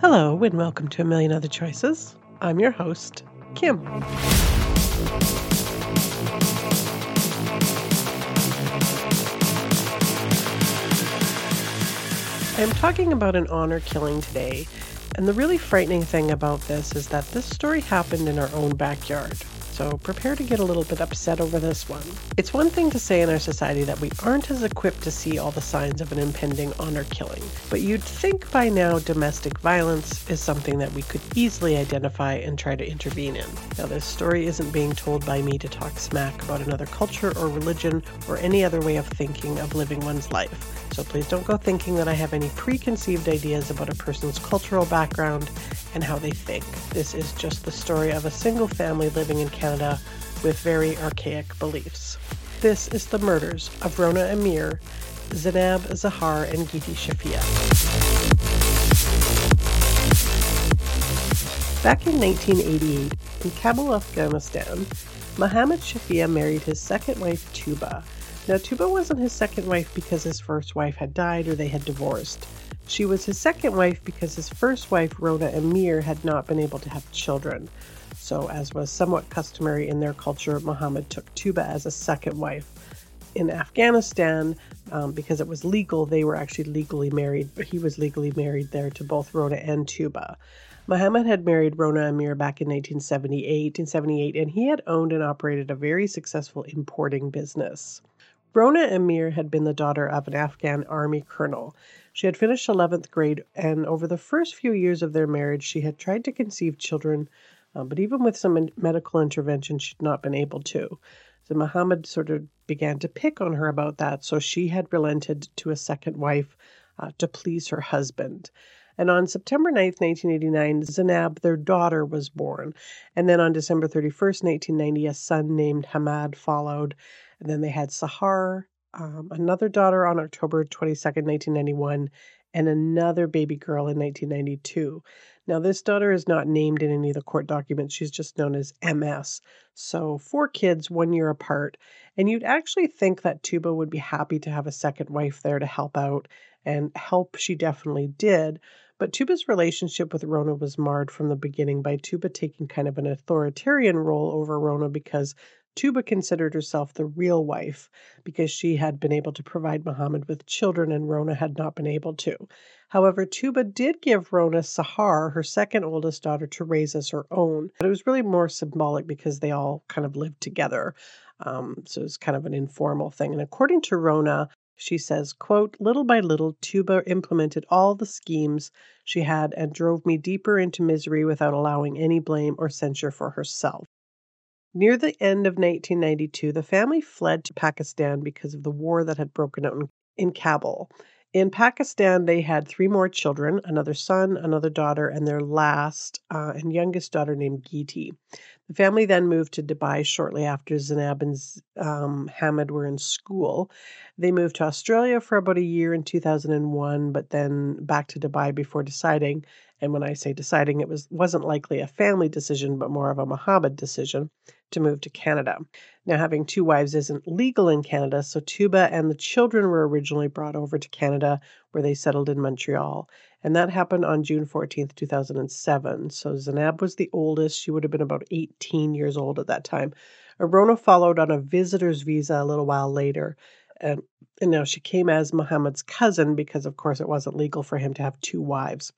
Hello, and welcome to A Million Other Choices. I'm your host, Kim. I'm talking about an honor killing today, and the really frightening thing about this is that this story happened in our own backyard so prepare to get a little bit upset over this one. It's one thing to say in our society that we aren't as equipped to see all the signs of an impending honor killing, but you'd think by now domestic violence is something that we could easily identify and try to intervene in. Now, this story isn't being told by me to talk smack about another culture or religion or any other way of thinking of living one's life. So please don't go thinking that I have any preconceived ideas about a person's cultural background and how they think. This is just the story of a single family living in Canada with very archaic beliefs. This is the murders of Rona Amir, Zainab Zahar, and Giti Shafia. Back in 1988, in Kabul, Afghanistan, Mohammed Shafia married his second wife, Tuba, now, Tuba wasn't his second wife because his first wife had died or they had divorced. She was his second wife because his first wife, Rona Amir, had not been able to have children. So, as was somewhat customary in their culture, Muhammad took Tuba as a second wife. In Afghanistan, um, because it was legal, they were actually legally married. He was legally married there to both Rona and Tuba. Muhammad had married Rona Amir back in 1978, 1978, and he had owned and operated a very successful importing business. Rona Amir had been the daughter of an Afghan army colonel. She had finished 11th grade, and over the first few years of their marriage, she had tried to conceive children, uh, but even with some medical intervention, she'd not been able to. So Muhammad sort of began to pick on her about that, so she had relented to a second wife uh, to please her husband. And on September 9th, 1989, Zainab, their daughter, was born. And then on December 31st, 1990, a son named Hamad followed. And then they had Sahar, um, another daughter on October 22nd, 1991, and another baby girl in 1992. Now, this daughter is not named in any of the court documents. She's just known as MS. So, four kids, one year apart. And you'd actually think that Tuba would be happy to have a second wife there to help out, and help she definitely did. But Tuba's relationship with Rona was marred from the beginning by Tuba taking kind of an authoritarian role over Rona because Tuba considered herself the real wife because she had been able to provide Muhammad with children and Rona had not been able to. However, Tuba did give Rona Sahar, her second oldest daughter, to raise as her own. But it was really more symbolic because they all kind of lived together. Um, so it was kind of an informal thing. And according to Rona, she says, quote, little by little, Tuba implemented all the schemes she had and drove me deeper into misery without allowing any blame or censure for herself. Near the end of 1992, the family fled to Pakistan because of the war that had broken out in, in Kabul. In Pakistan, they had three more children another son, another daughter, and their last uh, and youngest daughter named Giti. The family then moved to Dubai shortly after Zainab and um, Hamid were in school. They moved to Australia for about a year in 2001, but then back to Dubai before deciding and when I say deciding, it was wasn't likely a family decision, but more of a Mohammed decision to move to Canada. Now, having two wives isn't legal in Canada, so Tuba and the children were originally brought over to Canada, where they settled in Montreal, and that happened on June 14th, 2007. So Zainab was the oldest; she would have been about 18 years old at that time. Arona followed on a visitor's visa a little while later. And, and now she came as Muhammad's cousin because, of course, it wasn't legal for him to have two wives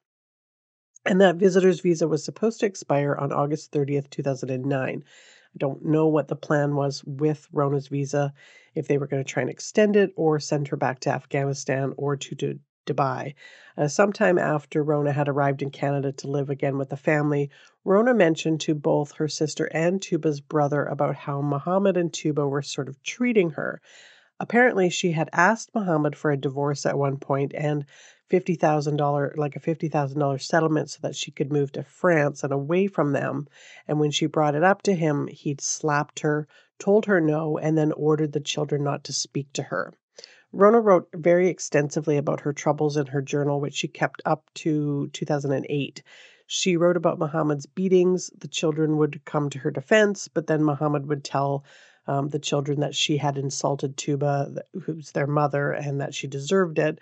and that visitor's visa was supposed to expire on August 30th, 2009. I don't know what the plan was with Rona's visa, if they were going to try and extend it or send her back to Afghanistan or to, Dubai. Uh, sometime after Rona had arrived in Canada to live again with the family, Rona mentioned to both her sister and Tuba's brother about how Muhammad and Tuba were sort of treating her. Apparently, she had asked Muhammad for a divorce at one point and $50,000, like a $50,000 settlement so that she could move to France and away from them. And when she brought it up to him, he'd slapped her, told her no, and then ordered the children not to speak to her. Rona wrote very extensively about her troubles in her journal, which she kept up to 2008. She wrote about Muhammad's beatings. The children would come to her defense, but then Muhammad would tell um, the children that she had insulted Tuba, who's their mother, and that she deserved it.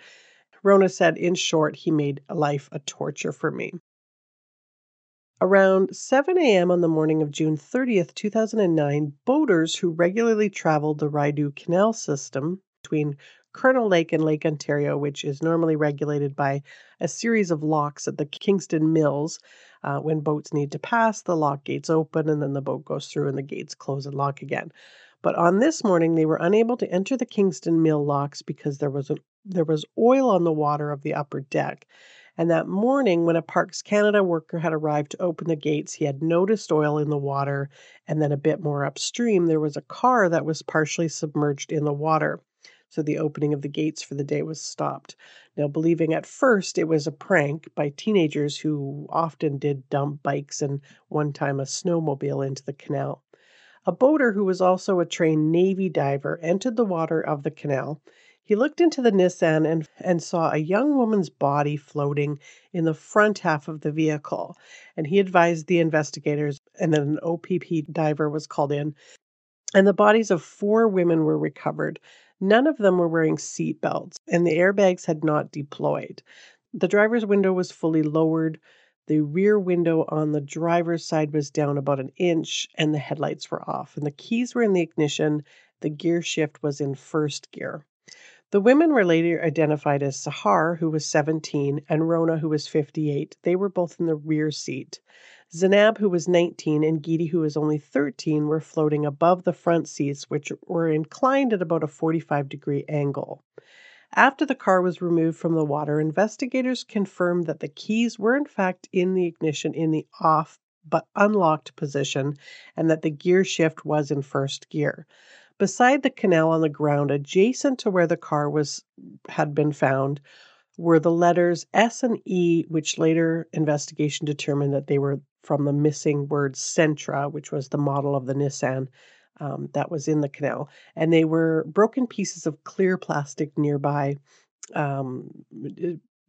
Rona said, in short, he made life a torture for me. Around 7 a.m. on the morning of June 30th, 2009, boaters who regularly traveled the Rideau Canal system between Colonel Lake and Lake Ontario, which is normally regulated by a series of locks at the Kingston Mills. Uh, when boats need to pass, the lock gates open and then the boat goes through and the gates close and lock again. But on this morning, they were unable to enter the Kingston Mill locks because there was, a, there was oil on the water of the upper deck. And that morning, when a Parks Canada worker had arrived to open the gates, he had noticed oil in the water. And then a bit more upstream, there was a car that was partially submerged in the water. So the opening of the gates for the day was stopped. Now, believing at first it was a prank by teenagers who often did dump bikes and one time a snowmobile into the canal. A boater who was also a trained Navy diver entered the water of the canal. He looked into the Nissan and, and saw a young woman's body floating in the front half of the vehicle. And he advised the investigators, and then an OPP diver was called in. And the bodies of four women were recovered. None of them were wearing seat belts, and the airbags had not deployed. The driver's window was fully lowered. The rear window on the driver's side was down about an inch and the headlights were off, and the keys were in the ignition. The gear shift was in first gear. The women were later identified as Sahar, who was 17, and Rona, who was 58. They were both in the rear seat. Zanab, who was 19, and Geeti, who was only 13, were floating above the front seats, which were inclined at about a 45 degree angle. After the car was removed from the water, investigators confirmed that the keys were in fact in the ignition in the off but unlocked position and that the gear shift was in first gear. Beside the canal on the ground adjacent to where the car was had been found were the letters S and E, which later investigation determined that they were from the missing word Sentra, which was the model of the Nissan um, that was in the canal, and they were broken pieces of clear plastic nearby, um,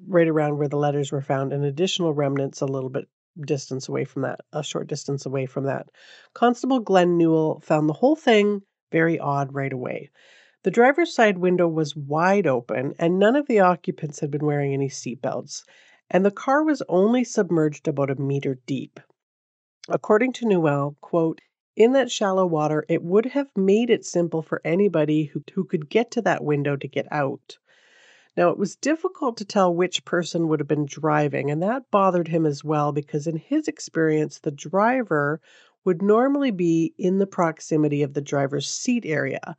right around where the letters were found, and additional remnants a little bit distance away from that, a short distance away from that. Constable Glenn Newell found the whole thing very odd right away. The driver's side window was wide open, and none of the occupants had been wearing any seatbelts, and the car was only submerged about a meter deep. According to Newell, quote, in that shallow water, it would have made it simple for anybody who, who could get to that window to get out. Now, it was difficult to tell which person would have been driving, and that bothered him as well because, in his experience, the driver would normally be in the proximity of the driver's seat area.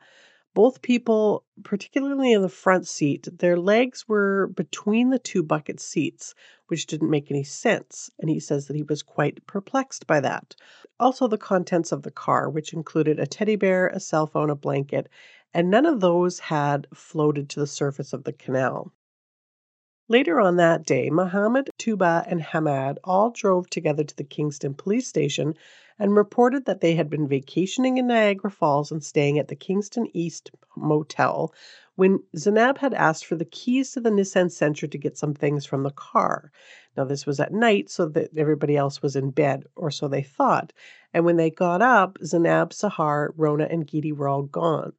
Both people, particularly in the front seat, their legs were between the two bucket seats, which didn't make any sense, and he says that he was quite perplexed by that. Also, the contents of the car, which included a teddy bear, a cell phone, a blanket, and none of those had floated to the surface of the canal. Later on that day, Muhammad, Tuba, and Hamad all drove together to the Kingston police station and reported that they had been vacationing in Niagara Falls and staying at the Kingston East Motel when Zanab had asked for the keys to the Nissan Sentra to get some things from the car. Now, this was at night, so that everybody else was in bed, or so they thought. And when they got up, Zanab, Sahar, Rona, and Geeti were all gone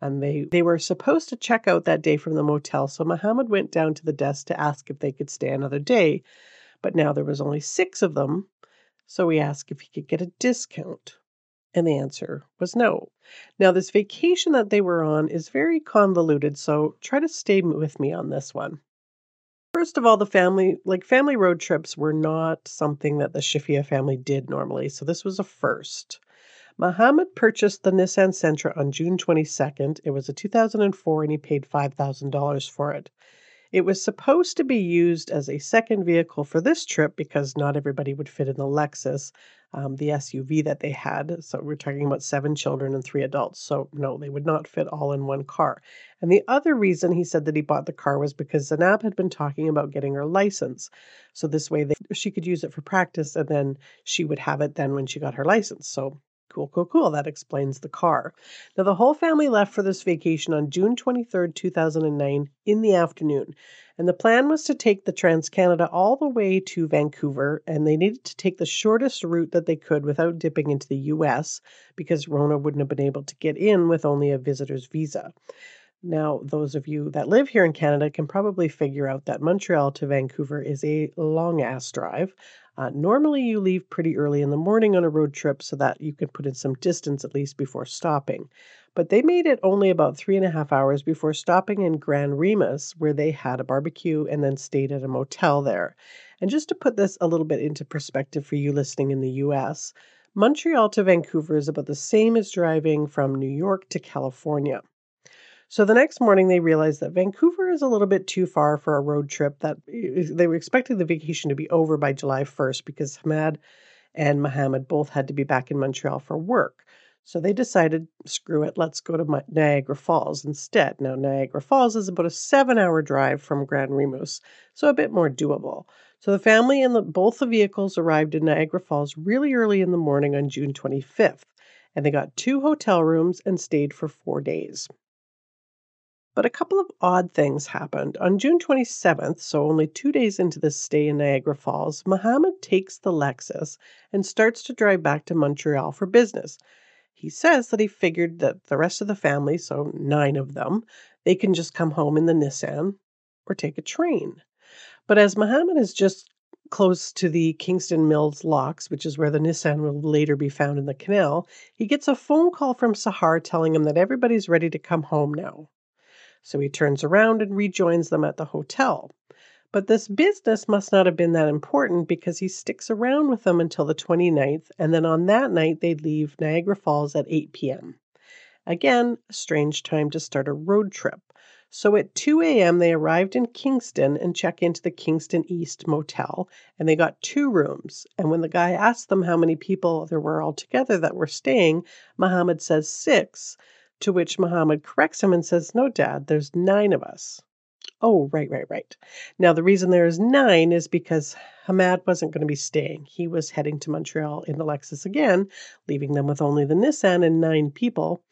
and they, they were supposed to check out that day from the motel. So Muhammad went down to the desk to ask if they could stay another day. But now there was only six of them. So he asked if he could get a discount. And the answer was no. Now, this vacation that they were on is very convoluted, so try to stay with me on this one. First of all, the family, like family road trips, were not something that the Shafia family did normally, so this was a first. Muhammad purchased the Nissan Sentra on June 22nd. It was a 2004 and he paid $5,000 for it. It was supposed to be used as a second vehicle for this trip because not everybody would fit in the Lexus. Um, the SUV that they had. So we're talking about seven children and three adults. So no, they would not fit all in one car. And the other reason he said that he bought the car was because Zainab had been talking about getting her license. So this way they, she could use it for practice and then she would have it then when she got her license. So Cool, cool, cool. That explains the car. Now, the whole family left for this vacation on June 23rd, 2009, in the afternoon. And the plan was to take the Trans Canada all the way to Vancouver, and they needed to take the shortest route that they could without dipping into the US because Rona wouldn't have been able to get in with only a visitor's visa. Now, those of you that live here in Canada can probably figure out that Montreal to Vancouver is a long ass drive. Uh, normally, you leave pretty early in the morning on a road trip so that you can put in some distance at least before stopping. But they made it only about three and a half hours before stopping in Grand-Remous, where they had a barbecue and then stayed at a motel there. And just to put this a little bit into perspective for you listening in the US, Montreal to Vancouver is about the same as driving from New York to California. So the next morning, they realized that Vancouver is a little bit too far for a road trip. That they were expecting the vacation to be over by July 1st because Hamad and Mohammed both had to be back in Montreal for work. So they decided, screw it, let's go to Niagara Falls instead. Now, Niagara Falls is about a seven hour drive from Grand-Remous, so a bit more doable. So the family and the, both the vehicles arrived in Niagara Falls really early in the morning on June 25th, and they got two hotel rooms and stayed for four days. But a couple of odd things happened. On June 27th, so only two days into this stay in Niagara Falls, Mohammed takes the Lexus and starts to drive back to Montreal for business. He says that he figured that the rest of the family, so nine of them, they can just come home in the Nissan or take a train. But as Mohammed is just close to the Kingston Mills locks, which is where the Nissan will later be found in the canal, he gets a phone call from Sahar telling him that everybody's ready to come home now. So he turns around and rejoins them at the hotel. But this business must not have been that important because he sticks around with them until the 29th, and then on that night they leave Niagara Falls at 8 p.m. Again, a strange time to start a road trip. So at 2 a.m., they arrived in Kingston and check into the Kingston East Motel, and they got two rooms. And when the guy asked them how many people there were altogether that were staying, Mohammed says six. To which Muhammad corrects him and says, No, Dad, there's nine of us. Oh, right, right, right. Now, the reason there is nine is because Hamad wasn't going to be staying. He was heading to Montreal in the Lexus again, leaving them with only the Nissan and nine people.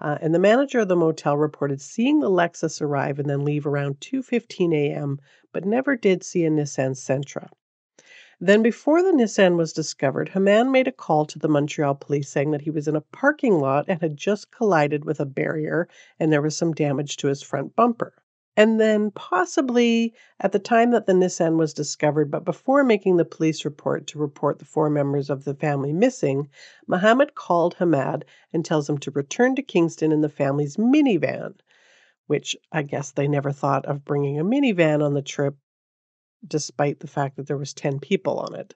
Uh, and the manager of the motel reported seeing the Lexus arrive and then leave around 2:15 a.m., but never did see a Nissan Sentra. Then, before the Nissan was discovered, Hamad made a call to the Montreal police saying that he was in a parking lot and had just collided with a barrier and there was some damage to his front bumper. And then, possibly at the time that the Nissan was discovered, but before making the police report to report the four members of the family missing, Mohammed called Hamad and tells him to return to Kingston in the family's minivan, which I guess they never thought of bringing a minivan on the trip despite the fact that there was 10 people on it.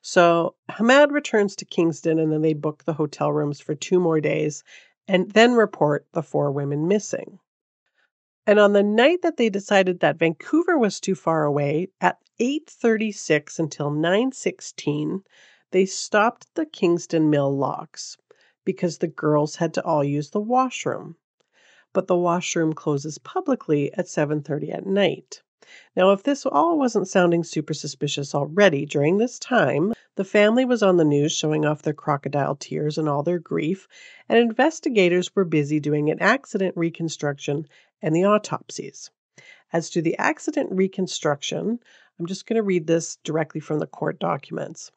So Hamad returns to Kingston and then they book the hotel rooms for two more days and then report the four women missing. And on the night that they decided that Vancouver was too far away, at 8:36 until 9:16, they stopped the Kingston Mill locks because the girls had to all use the washroom. But the washroom closes publicly at 7:30 at night. Now, if this all wasn't sounding super suspicious already, during this time, the family was on the news showing off their crocodile tears and all their grief, and investigators were busy doing an accident reconstruction and the autopsies. As to the accident reconstruction, I'm just going to read this directly from the court documents.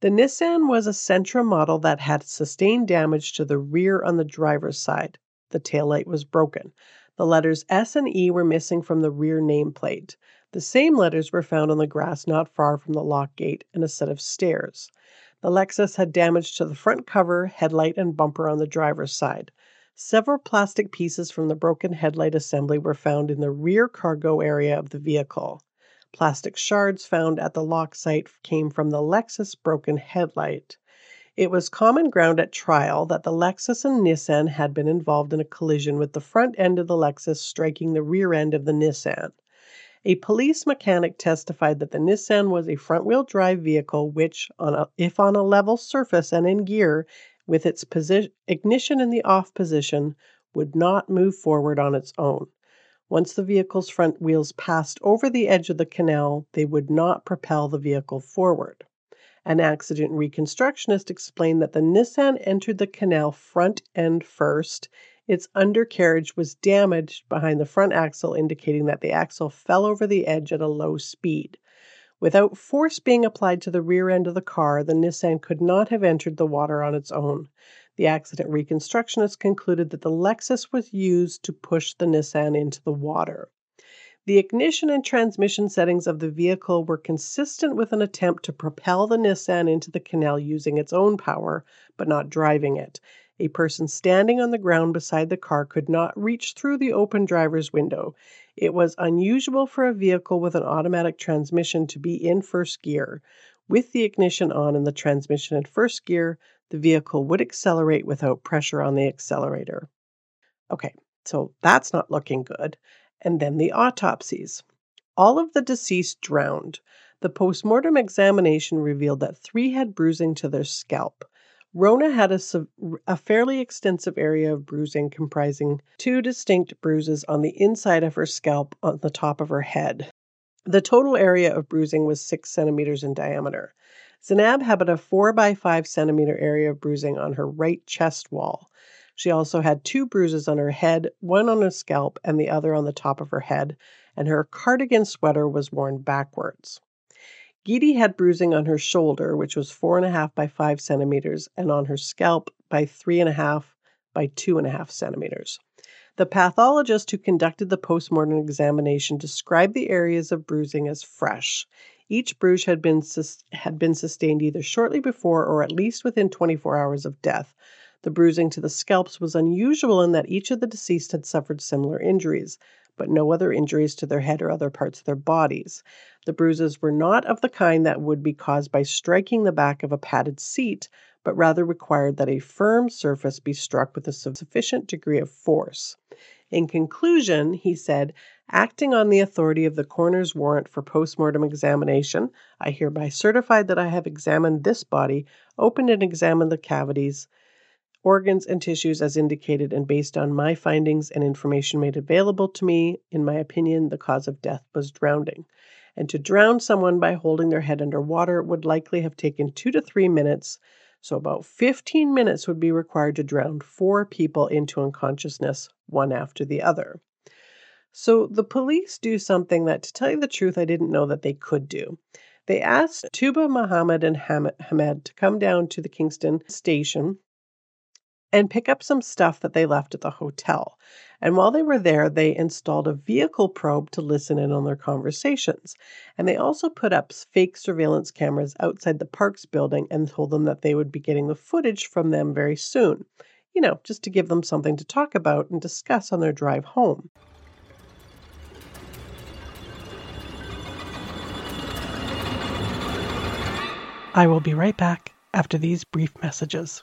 The Nissan was a Sentra model that had sustained damage to the rear on the driver's side. The taillight was broken. The letters S and E were missing from the rear nameplate. The same letters were found on the grass not far from the lock gate and a set of stairs. The Lexus had damage to the front cover, headlight, and bumper on the driver's side. Several plastic pieces from the broken headlight assembly were found in the rear cargo area of the vehicle. Plastic shards found at the lock site came from the Lexus broken headlight. It was common ground at trial that the Lexus and Nissan had been involved in a collision with the front end of the Lexus striking the rear end of the Nissan. A police mechanic testified that the Nissan was a front wheel drive vehicle which, on a, if on a level surface and in gear, with its posi- ignition in the off position, would not move forward on its own. Once the vehicle's front wheels passed over the edge of the canal, they would not propel the vehicle forward. An accident reconstructionist explained that the Nissan entered the canal front end first its undercarriage was damaged behind the front axle, indicating that the axle fell over the edge at a low speed. Without force being applied to the rear end of the car, the Nissan could not have entered the water on its own. The accident reconstructionist concluded that the Lexus was used to push the Nissan into the water. The ignition and transmission settings of the vehicle were consistent with an attempt to propel the Nissan into the canal using its own power, but not driving it. A person standing on the ground beside the car could not reach through the open driver's window. It was unusual for a vehicle with an automatic transmission to be in first gear. With the ignition on and the transmission in first gear, the vehicle would accelerate without pressure on the accelerator. Okay, so that's not looking good. And then the autopsies. All of the deceased drowned. The postmortem examination revealed that three had bruising to their scalp. Rona had a, a, fairly extensive area of bruising comprising two distinct bruises on the inside of her scalp on the top of her head. The total area of bruising was six centimeters in diameter. Zanab had a four by five centimeter area of bruising on her right chest wall. She also had two bruises on her head, one on her scalp and the other on the top of her head, and her cardigan sweater was worn backwards. Geeti had bruising on her shoulder, which was four and a half by five centimeters, and on her scalp by three and a half by two and a half centimeters. The pathologist who conducted the postmortem examination described the areas of bruising as fresh. Each bruise had been, had been sustained either shortly before or at least within 24 hours of death. The bruising to the scalps was unusual in that each of the deceased had suffered similar injuries but no other injuries to their head or other parts of their bodies. The bruises were not of the kind that would be caused by striking the back of a padded seat, but rather required that a firm surface be struck with a sufficient degree of force. In conclusion, he said, acting on the authority of the coroner's warrant for postmortem examination, I hereby certify that I have examined this body, opened and examined the cavities, organs, and tissues as indicated, and based on my findings and information made available to me, in my opinion, the cause of death was drowning. And to drown someone by holding their head under water would likely have taken two to three minutes. So, about 15 minutes would be required to drown four people into unconsciousness, one after the other. So, the police do something that, to tell you the truth, I didn't know that they could do. They asked Tuba Muhammad and Hamed to come down to the Kingston station and pick up some stuff that they left at the hotel. And while they were there, they installed a vehicle probe to listen in on their conversations. And they also put up fake surveillance cameras outside the parks building and told them that they would be getting the footage from them very soon. You know, just to give them something to talk about and discuss on their drive home. I will be right back after these brief messages.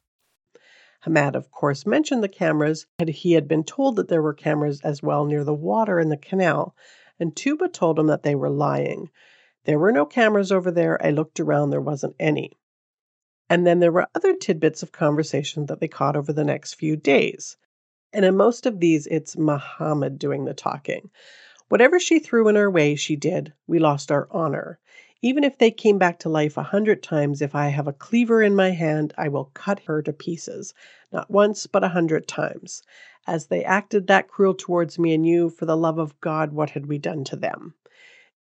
Hamed, of course, mentioned the cameras, he had been told that there were cameras as well near the water in the canal. and Tuba told him that they were lying. There were no cameras over there. I looked around, there wasn't any. And then there were other tidbits of conversation that they caught over the next few days. And in most of these, it's Muhammad doing the talking. Whatever she threw in our way, she did. We lost our honor. Even if they came back to life a hundred times, if I have a cleaver in my hand, I will cut her to pieces. Not once, but a hundred times. As they acted that cruel towards me and you, for the love of God, what had we done to them?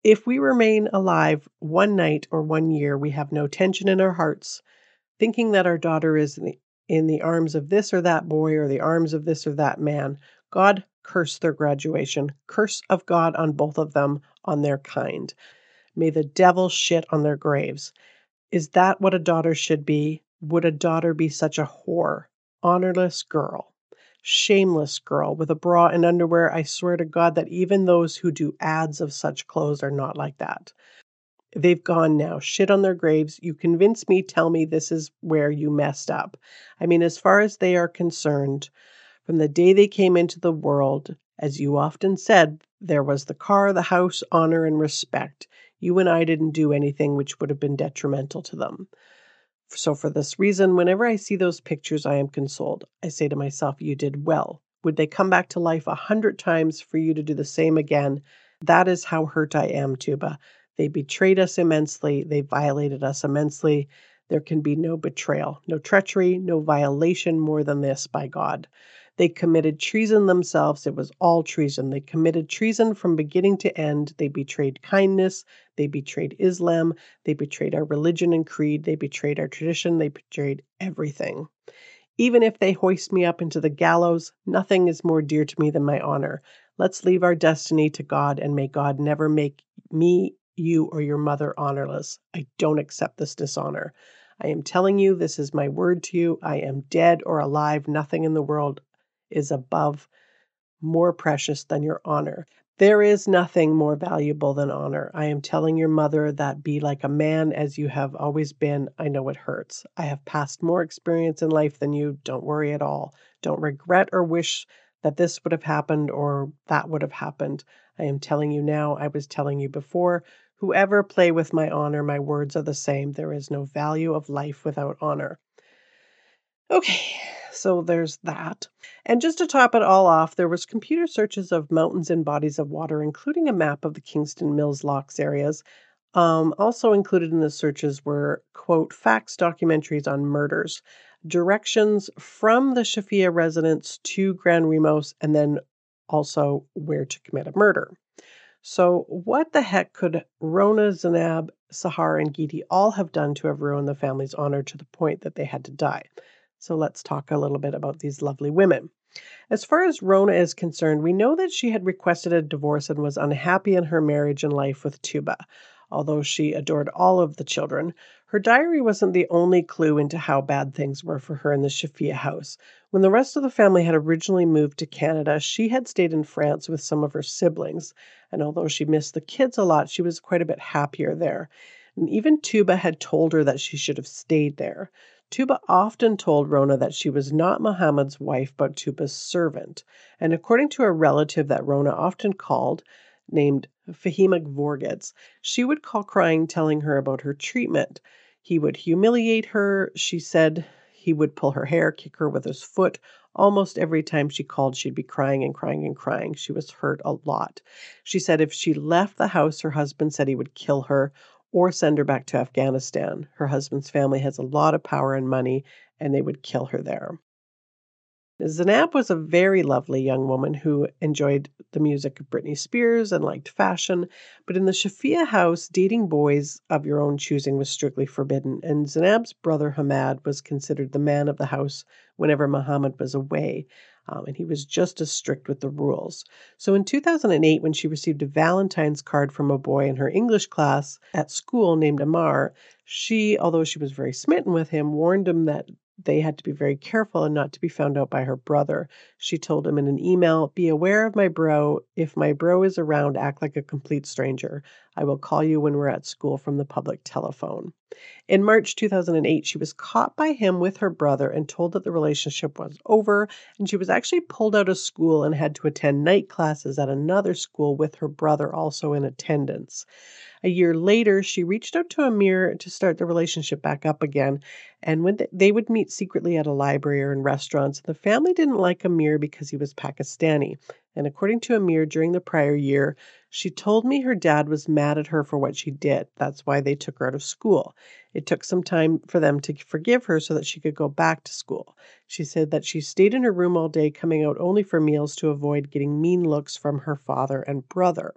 If we remain alive one night or one year, we have no tension in our hearts, thinking that our daughter is in the, in the arms of this or that boy or the arms of this or that man. God curse their graduation. Curse of God on both of them, on their kind. May the devil shit on their graves. Is that what a daughter should be? Would a daughter be such a whore? Honorless girl. Shameless girl with a bra and underwear. I swear to God that even those who do ads of such clothes are not like that. They've gone now. Shit on their graves. You convince me, tell me this is where you messed up. I mean, as far as they are concerned, from the day they came into the world, as you often said, there was the car, the house, honor, and respect. You and I didn't do anything which would have been detrimental to them. So, for this reason, whenever I see those pictures, I am consoled. I say to myself, You did well. Would they come back to life a hundred times for you to do the same again? That is how hurt I am, Tuba. They betrayed us immensely. They violated us immensely. There can be no betrayal, no treachery, no violation more than this by God. They committed treason themselves. It was all treason. They committed treason from beginning to end. They betrayed kindness. They betrayed Islam. They betrayed our religion and creed. They betrayed our tradition. They betrayed everything. Even if they hoist me up into the gallows, nothing is more dear to me than my honor. Let's leave our destiny to God, and may God never make me, you, or your mother honorless. I don't accept this dishonor. I am telling you, this is my word to you. I am dead or alive. Nothing in the world is above, more precious than your honor. There is nothing more valuable than honor. I am telling your mother that be like a man as you have always been. I know it hurts. I have passed more experience in life than you. Don't worry at all. Don't regret or wish that this would have happened or that would have happened. I am telling you now, I was telling you before. Whoever play with my honor, my words are the same. There is no value of life without honor. Okay, so there's that. And just to top it all off, there was computer searches of mountains and bodies of water, including a map of the Kingston Mills Locks areas. Um, also included in the searches were, quote, facts documentaries on murders, directions from the Shafia residence to Grand-Remous, and then also where to commit a murder. So, what the heck could Rona, Zanab, Sahar, and Giti all have done to have ruined the family's honor to the point that they had to die? So let's talk a little bit about these lovely women. As far as Rona is concerned, we know that she had requested a divorce and was unhappy in her marriage and life with Tuba. Although she adored all of the children, her diary wasn't the only clue into how bad things were for her in the Shafia house. When the rest of the family had originally moved to Canada, she had stayed in France with some of her siblings, and although she missed the kids a lot, she was quite a bit happier there. And even Tuba had told her that she should have stayed there. Tuba often told Rona that she was not Muhammad's wife but Tuba's servant, and according to a relative that Rona often called, named Fahima Vorgetts, she would call crying, telling her about her treatment. He would humiliate her, she said. He would pull her hair, kick her with his foot. Almost every time she called, she'd be crying and crying and crying. She was hurt a lot. She said if she left the house, her husband said he would kill her or send her back to Afghanistan. Her husband's family has a lot of power and money, and they would kill her there. Zanab was a very lovely young woman who enjoyed the music of Britney Spears and liked fashion, but in the Shafia house, dating boys of your own choosing was strictly forbidden, and Zanab's brother Hamad was considered the man of the house whenever Muhammad was away, um, and he was just as strict with the rules. So in 2008, when she received a Valentine's card from a boy in her English class at school named Amar, she, although she was very smitten with him, warned him that they had to be very careful and not to be found out by her brother. She told him in an email Be aware of my bro. If my bro is around, act like a complete stranger. I will call you when we're at school from the public telephone. In March 2008, she was caught by him with her brother and told that the relationship was over, and she was actually pulled out of school and had to attend night classes at another school with her brother also in attendance. A year later, she reached out to Amir to start the relationship back up again, and when they would meet secretly at a library or in restaurants, the family didn't like Amir because he was Pakistani. And according to Amir, during the prior year, she told me her dad was mad at her for what she did. That's why they took her out of school. It took some time for them to forgive her so that she could go back to school. She said that she stayed in her room all day, coming out only for meals to avoid getting mean looks from her father and brother.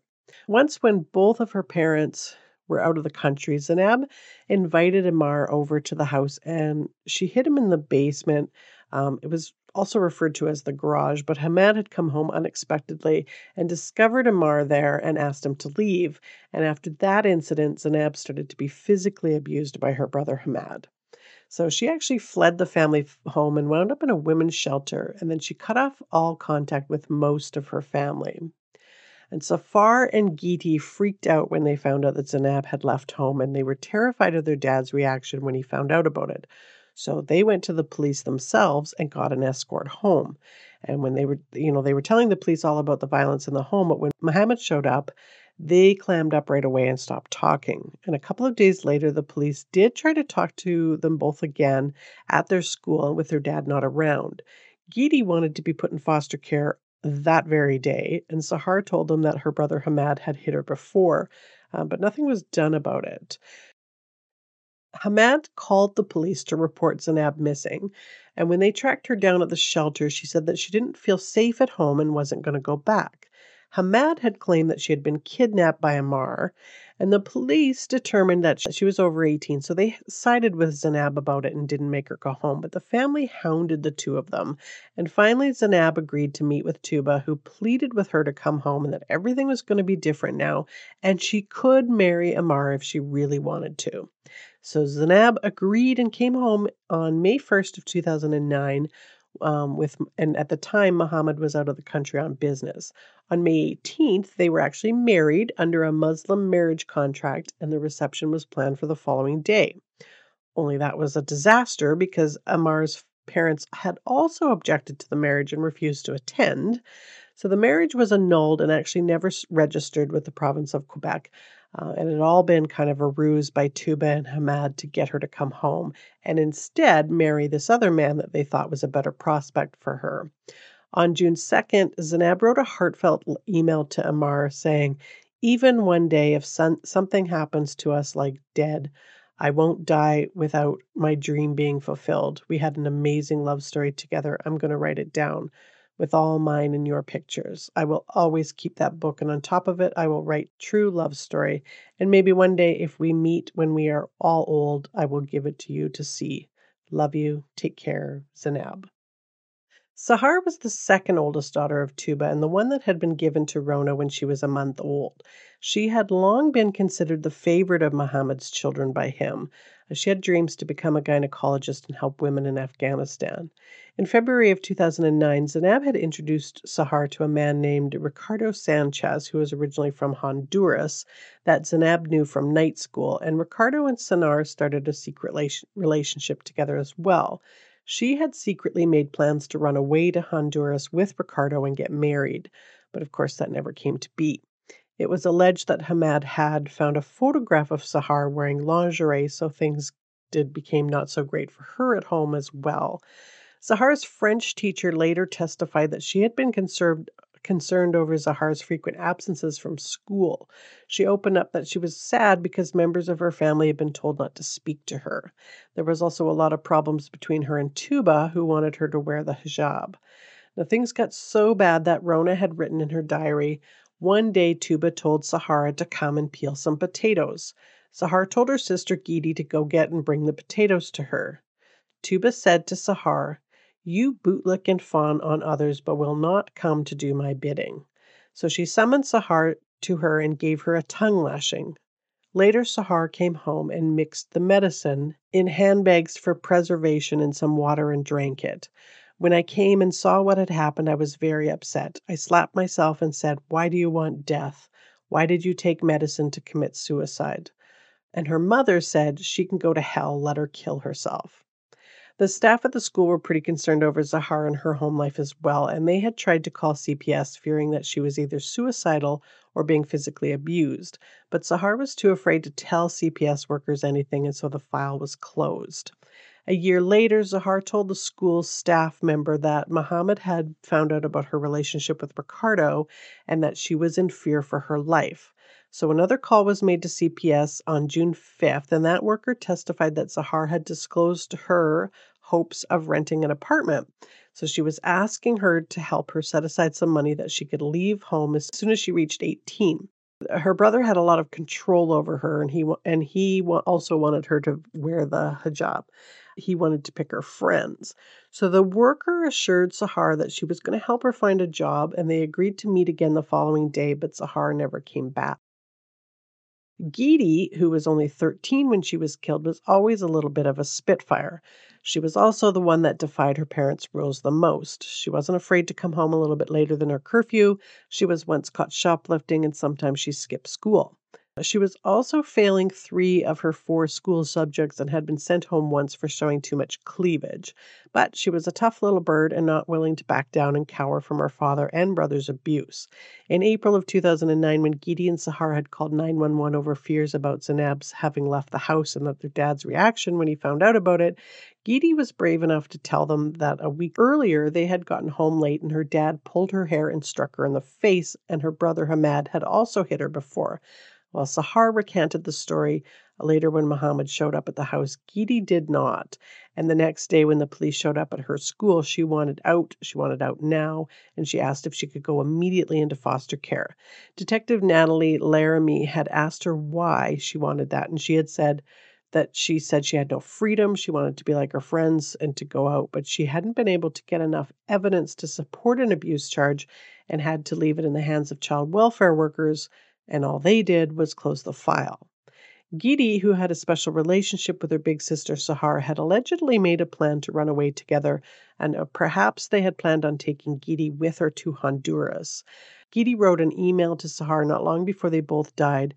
Once, when both of her parents were out of the country, Zanab invited Amar over to the house and she hid him in the basement. Um, it was also referred to as the garage, but Hamad had come home unexpectedly and discovered Amar there and asked him to leave. And after that incident, Zanab started to be physically abused by her brother Hamad. So she actually fled the family home and wound up in a women's shelter, and then she cut off all contact with most of her family. And Sahar and Geeti freaked out when they found out that Zanab had left home, and they were terrified of their dad's reaction when he found out about it. So they went to the police themselves and got an escort home. And when they were, you know, they were telling the police all about the violence in the home, but when Muhammad showed up, they clammed up right away and stopped talking. And a couple of days later, the police did try to talk to them both again at their school with their dad not around. Geeti wanted to be put in foster care that very day, and Sahar told them that her brother Hamad had hit her before, uh, but nothing was done about it. Hamad called the police to report Zanab missing, and when they tracked her down at the shelter, she said that she didn't feel safe at home and wasn't going to go back. Hamad had claimed that she had been kidnapped by Amar, and the police determined that she was over 18, so they sided with Zanab about it and didn't make her go home. But the family hounded the two of them, and finally Zanab agreed to meet with Tuba, who pleaded with her to come home and that everything was going to be different now, and she could marry Amar if she really wanted to. So Zanab agreed and came home on May 1st of 2009 um, with and at the time Muhammad was out of the country on business. On May 18th, they were actually married under a Muslim marriage contract, and the reception was planned for the following day. Only that was a disaster because Amar's parents had also objected to the marriage and refused to attend. So the marriage was annulled and actually never registered with the province of Quebec. Uh, and it had all been kind of a ruse by Tuba and Hamad to get her to come home and instead marry this other man that they thought was a better prospect for her. On June 2nd, Zanab wrote a heartfelt email to Amar saying, Even one day, if some, something happens to us like dead, I won't die without my dream being fulfilled. We had an amazing love story together. I'm going to write it down with all mine and your pictures. I will always keep that book, and on top of it, I will write true love story. And maybe one day, if we meet when we are all old, I will give it to you to see. Love you. Take care, Zanab. Sahar was the second oldest daughter of Tuba and the one that had been given to Rona when she was a month old. She had long been considered the favorite of Muhammad's children by him. She had dreams to become a gynecologist and help women in Afghanistan. In February of 2009, Zanab had introduced Sahar to a man named Ricardo Sanchez, who was originally from Honduras, that Zanab knew from night school, and Ricardo and Sahar started a secret relationship together as well. She had secretly made plans to run away to Honduras with Ricardo and get married, but of course that never came to be. It was alleged that Hamad had found a photograph of Sahar wearing lingerie, so things did became not so great for her at home as well. Sahar's French teacher later testified that she had been concerned concerned over Zahar's frequent absences from school. She opened up that she was sad because members of her family had been told not to speak to her. There was also a lot of problems between her and Tuba, who wanted her to wear the hijab. Now, things got so bad that Rona had written in her diary one day Tuba told Sahara to come and peel some potatoes. Sahara told her sister Geeti to go get and bring the potatoes to her. Tuba said to Sahar, you bootlick and fawn on others, but will not come to do my bidding. So she summoned Sahar to her and gave her a tongue lashing. Later, Sahar came home and mixed the medicine in handbags for preservation in some water and drank it. When I came and saw what had happened, I was very upset. I slapped myself and said, Why do you want death? Why did you take medicine to commit suicide? And her mother said she can go to hell, let her kill herself. The staff at the school were pretty concerned over Zahar and her home life as well, and they had tried to call CPS fearing that she was either suicidal or being physically abused. But Zahar was too afraid to tell CPS workers anything, and so the file was closed. A year later, Zahar told the school's staff member that Muhammad had found out about her relationship with Ricardo and that she was in fear for her life. So another call was made to CPS on June 5th, and that worker testified that Zahar had disclosed her hopes of renting an apartment. So she was asking her to help her set aside some money that she could leave home as soon as she reached 18. Her brother had a lot of control over her, and he and he also wanted her to wear the hijab. He wanted to pick her friends. So the worker assured Sahar that she was going to help her find a job, and they agreed to meet again the following day, but Sahar never came back. Geeti, who was only 13 when she was killed, was always a little bit of a spitfire. She was also the one that defied her parents' rules the most. She wasn't afraid to come home a little bit later than her curfew. She was once caught shoplifting, and sometimes she skipped school. Uh, she was also failing three of her four school subjects and had been sent home once for showing too much cleavage. But she was a tough little bird and not willing to back down and cower from her father and brother's abuse. In April of 2009, when Gideon Sahar had called 911 over fears about Zainab's having left the house and that their dad's reaction when he found out about it, Geeti was brave enough to tell them that a week earlier they had gotten home late and her dad pulled her hair and struck her in the face, and her brother Hamad had also hit her before. While Sahar recanted the story later when Muhammad showed up at the house, Geeti did not. And the next day, when the police showed up at her school, she wanted out. She wanted out now, and she asked if she could go immediately into foster care. Detective Natalie Laramie had asked her why she wanted that, and she had said, that she said she had no freedom. She wanted to be like her friends and to go out, but she hadn't been able to get enough evidence to support an abuse charge and had to leave it in the hands of child welfare workers and all they did was close the file. Geeti, who had a special relationship with her big sister Sahar, had allegedly made a plan to run away together, and uh, perhaps they had planned on taking Geeti with her to Honduras. Geeti wrote an email to Sahar not long before they both died.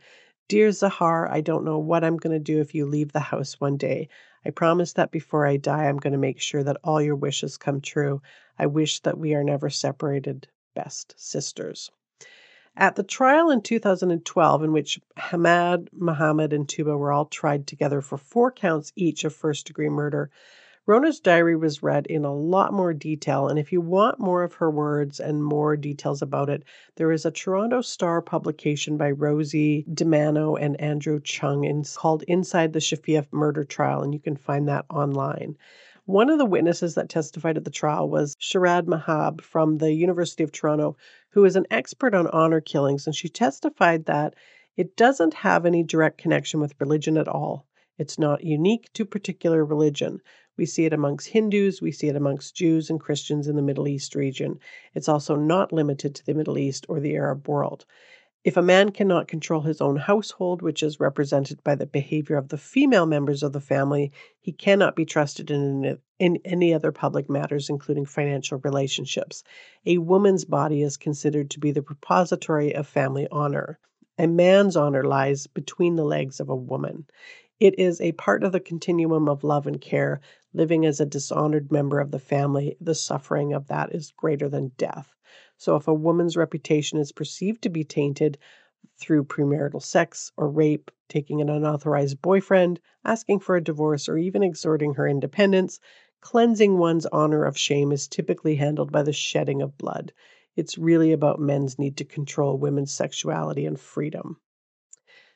Dear Sahar, I don't know what I'm going to do if you leave the house one day. I promise that before I die, I'm going to make sure that all your wishes come true. I wish that we are never separated. Best sisters. At the trial in 2012, in which Hamad, Muhammad, and Tuba were all tried together for four counts each of first degree murder, Rona's diary was read in a lot more detail, and if you want more of her words and more details about it, there is a Toronto Star publication by Rosie DiManno and Andrew Chung called Inside the Shafia Murder Trial, and you can find that online. One of the witnesses that testified at the trial was Shahrzad Mojab from the University of Toronto, who is an expert on honor killings, and she testified that it doesn't have any direct connection with religion at all. It's not unique to particular religion. We see it amongst Hindus, we see it amongst Jews and Christians in the Middle East region. It's also not limited to the Middle East or the Arab world. If a man cannot control his own household, which is represented by the behavior of the female members of the family, he cannot be trusted in, in any other public matters, including financial relationships. A woman's body is considered to be the repository of family honor. A man's honor lies between the legs of a woman. It is a part of the continuum of love and care. Living as a dishonored member of the family, the suffering of that is greater than death. So if a woman's reputation is perceived to be tainted through premarital sex or rape, taking an unauthorized boyfriend, asking for a divorce, or even exerting her independence, cleansing one's honor of shame is typically handled by the shedding of blood. It's really about men's need to control women's sexuality and freedom.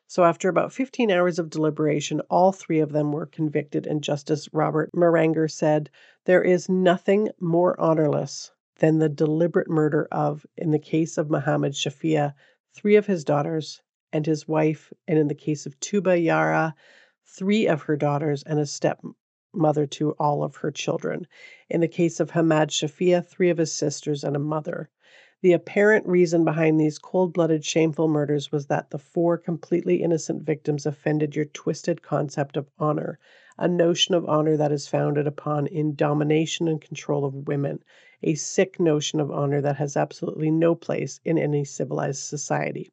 So, after about 15 hours of deliberation, all three of them were convicted, and Justice Robert Maranger said, There is nothing more honorless than the deliberate murder of, in the case of Muhammad Shafia, three of his daughters and his wife, and in the case of Tuba Yahya, three of her daughters and a stepmother to all of her children. In the case of Hamad Shafia, three of his sisters and a mother. The apparent reason behind these cold blooded, shameful murders was that the four completely innocent victims offended your twisted concept of honor, a notion of honor that is founded upon in domination and control of women, a sick notion of honor that has absolutely no place in any civilized society.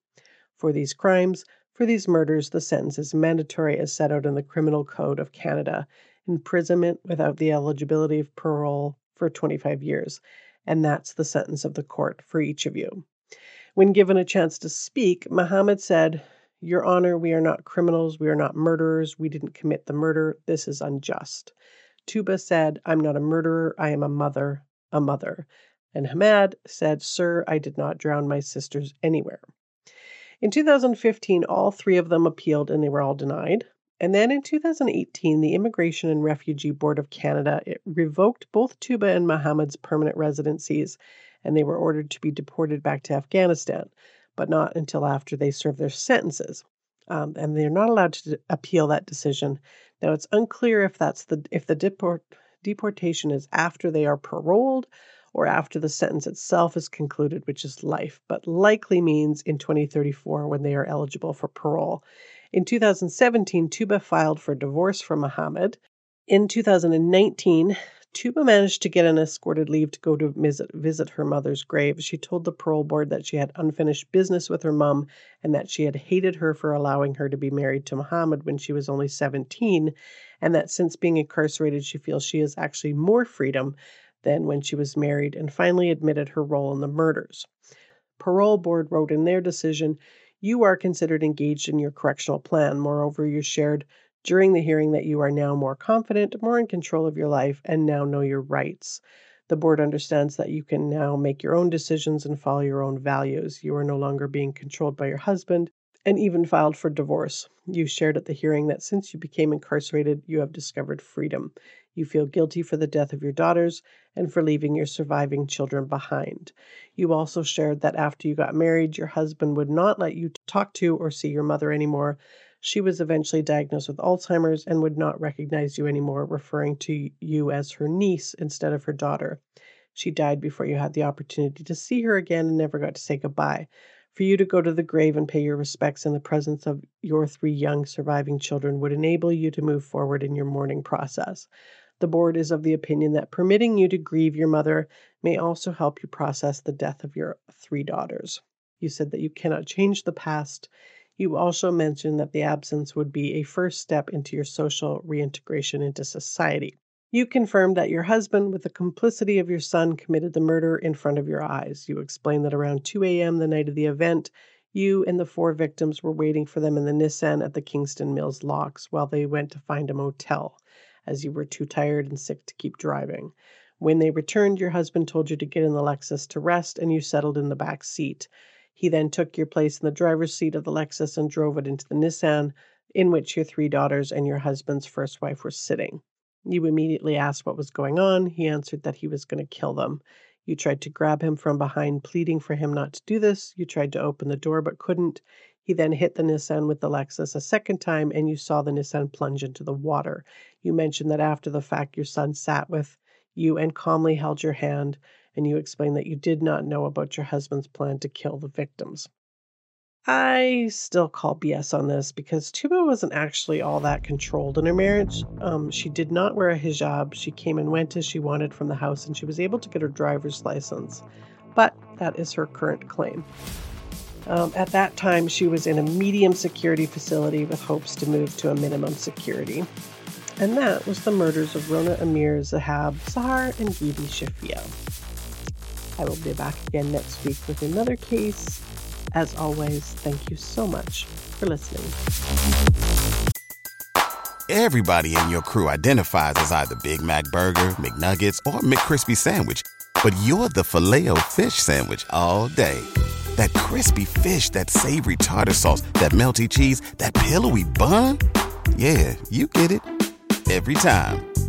For these crimes, for these murders, the sentence is mandatory as set out in the Criminal Code of Canada imprisonment without the eligibility of parole for 25 years. And that's the sentence of the court for each of you. When given a chance to speak, Mohammed said, Your Honor, we are not criminals. We are not murderers. We didn't commit the murder. This is unjust. Tuba said, I'm not a murderer. I am a mother, a mother. And Hamad said, Sir, I did not drown my sisters anywhere. In 2015, all three of them appealed and they were all denied. And then in 2018, the Immigration and Refugee Board of Canada revoked both Tuba and Mohammed's permanent residencies, and they were ordered to be deported back to Afghanistan, but not until after they served their sentences. Um, and they're not allowed to appeal that decision. Now, it's unclear if that's the if the deport, deportation is after they are paroled or after the sentence itself is concluded, which is life, but likely means in 2034 when they are eligible for parole. In 2017, Tuba filed for divorce from Mohammed. In 2019, Tuba managed to get an escorted leave to go to visit, visit her mother's grave. She told the parole board that she had unfinished business with her mom and that she had hated her for allowing her to be married to Muhammad when she was only 17, and that since being incarcerated, she feels she has actually more freedom than when she was married, and finally admitted her role in the murders. Parole board wrote in their decision you are considered engaged in your correctional plan. Moreover, you shared during the hearing that you are now more confident, more in control of your life, and now know your rights. The board understands that you can now make your own decisions and follow your own values. You are no longer being controlled by your husband and even filed for divorce. You shared at the hearing that since you became incarcerated, you have discovered freedom. You feel guilty for the death of your daughters and for leaving your surviving children behind. You also shared that after you got married, your husband would not let you talk to or see your mother anymore. She was eventually diagnosed with Alzheimer's and would not recognize you anymore, referring to you as her niece instead of her daughter. She died before you had the opportunity to see her again and never got to say goodbye. For you to go to the grave and pay your respects in the presence of your three young surviving children would enable you to move forward in your mourning process. The board is of the opinion that permitting you to grieve your mother may also help you process the death of your three daughters. You said that you cannot change the past. You also mentioned that the absence would be a first step into your social reintegration into society. You confirmed that your husband, with the complicity of your son, committed the murder in front of your eyes. You explained that around 2 a.m. the night of the event, you and the four victims were waiting for them in the Nissan at the Kingston Mills locks while they went to find a motel as you were too tired and sick to keep driving. When they returned, your husband told you to get in the Lexus to rest, and you settled in the back seat. He then took your place in the driver's seat of the Lexus and drove it into the Nissan, in which your three daughters and your husband's first wife were sitting. You immediately asked what was going on. He answered that he was going to kill them. You tried to grab him from behind, pleading for him not to do this. You tried to open the door but couldn't. He then hit the Nissan with the Lexus a second time, and you saw the Nissan plunge into the water. You mentioned that after the fact, your son sat with you and calmly held your hand, and you explained that you did not know about your husband's plan to kill the victims. I still call BS on this because Tuba wasn't actually all that controlled in her marriage. Um, she did not wear a hijab. She came and went as she wanted from the house, and she was able to get her driver's license. But that is her current claim. Um, at that time, she was in a medium security facility with hopes to move to a minimum security. And that was the murders of Rona Amir, Zainab, Sahar, and Geeti Shafia. I will be back again next week with another case. As always, thank you so much for listening. Everybody in your crew identifies as either Big Mac Burger, McNuggets, or McCrispy Sandwich, but you're the filet fish Sandwich all day that crispy fish, that savory tartar sauce, that melty cheese, that pillowy bun. Yeah, you get it every time.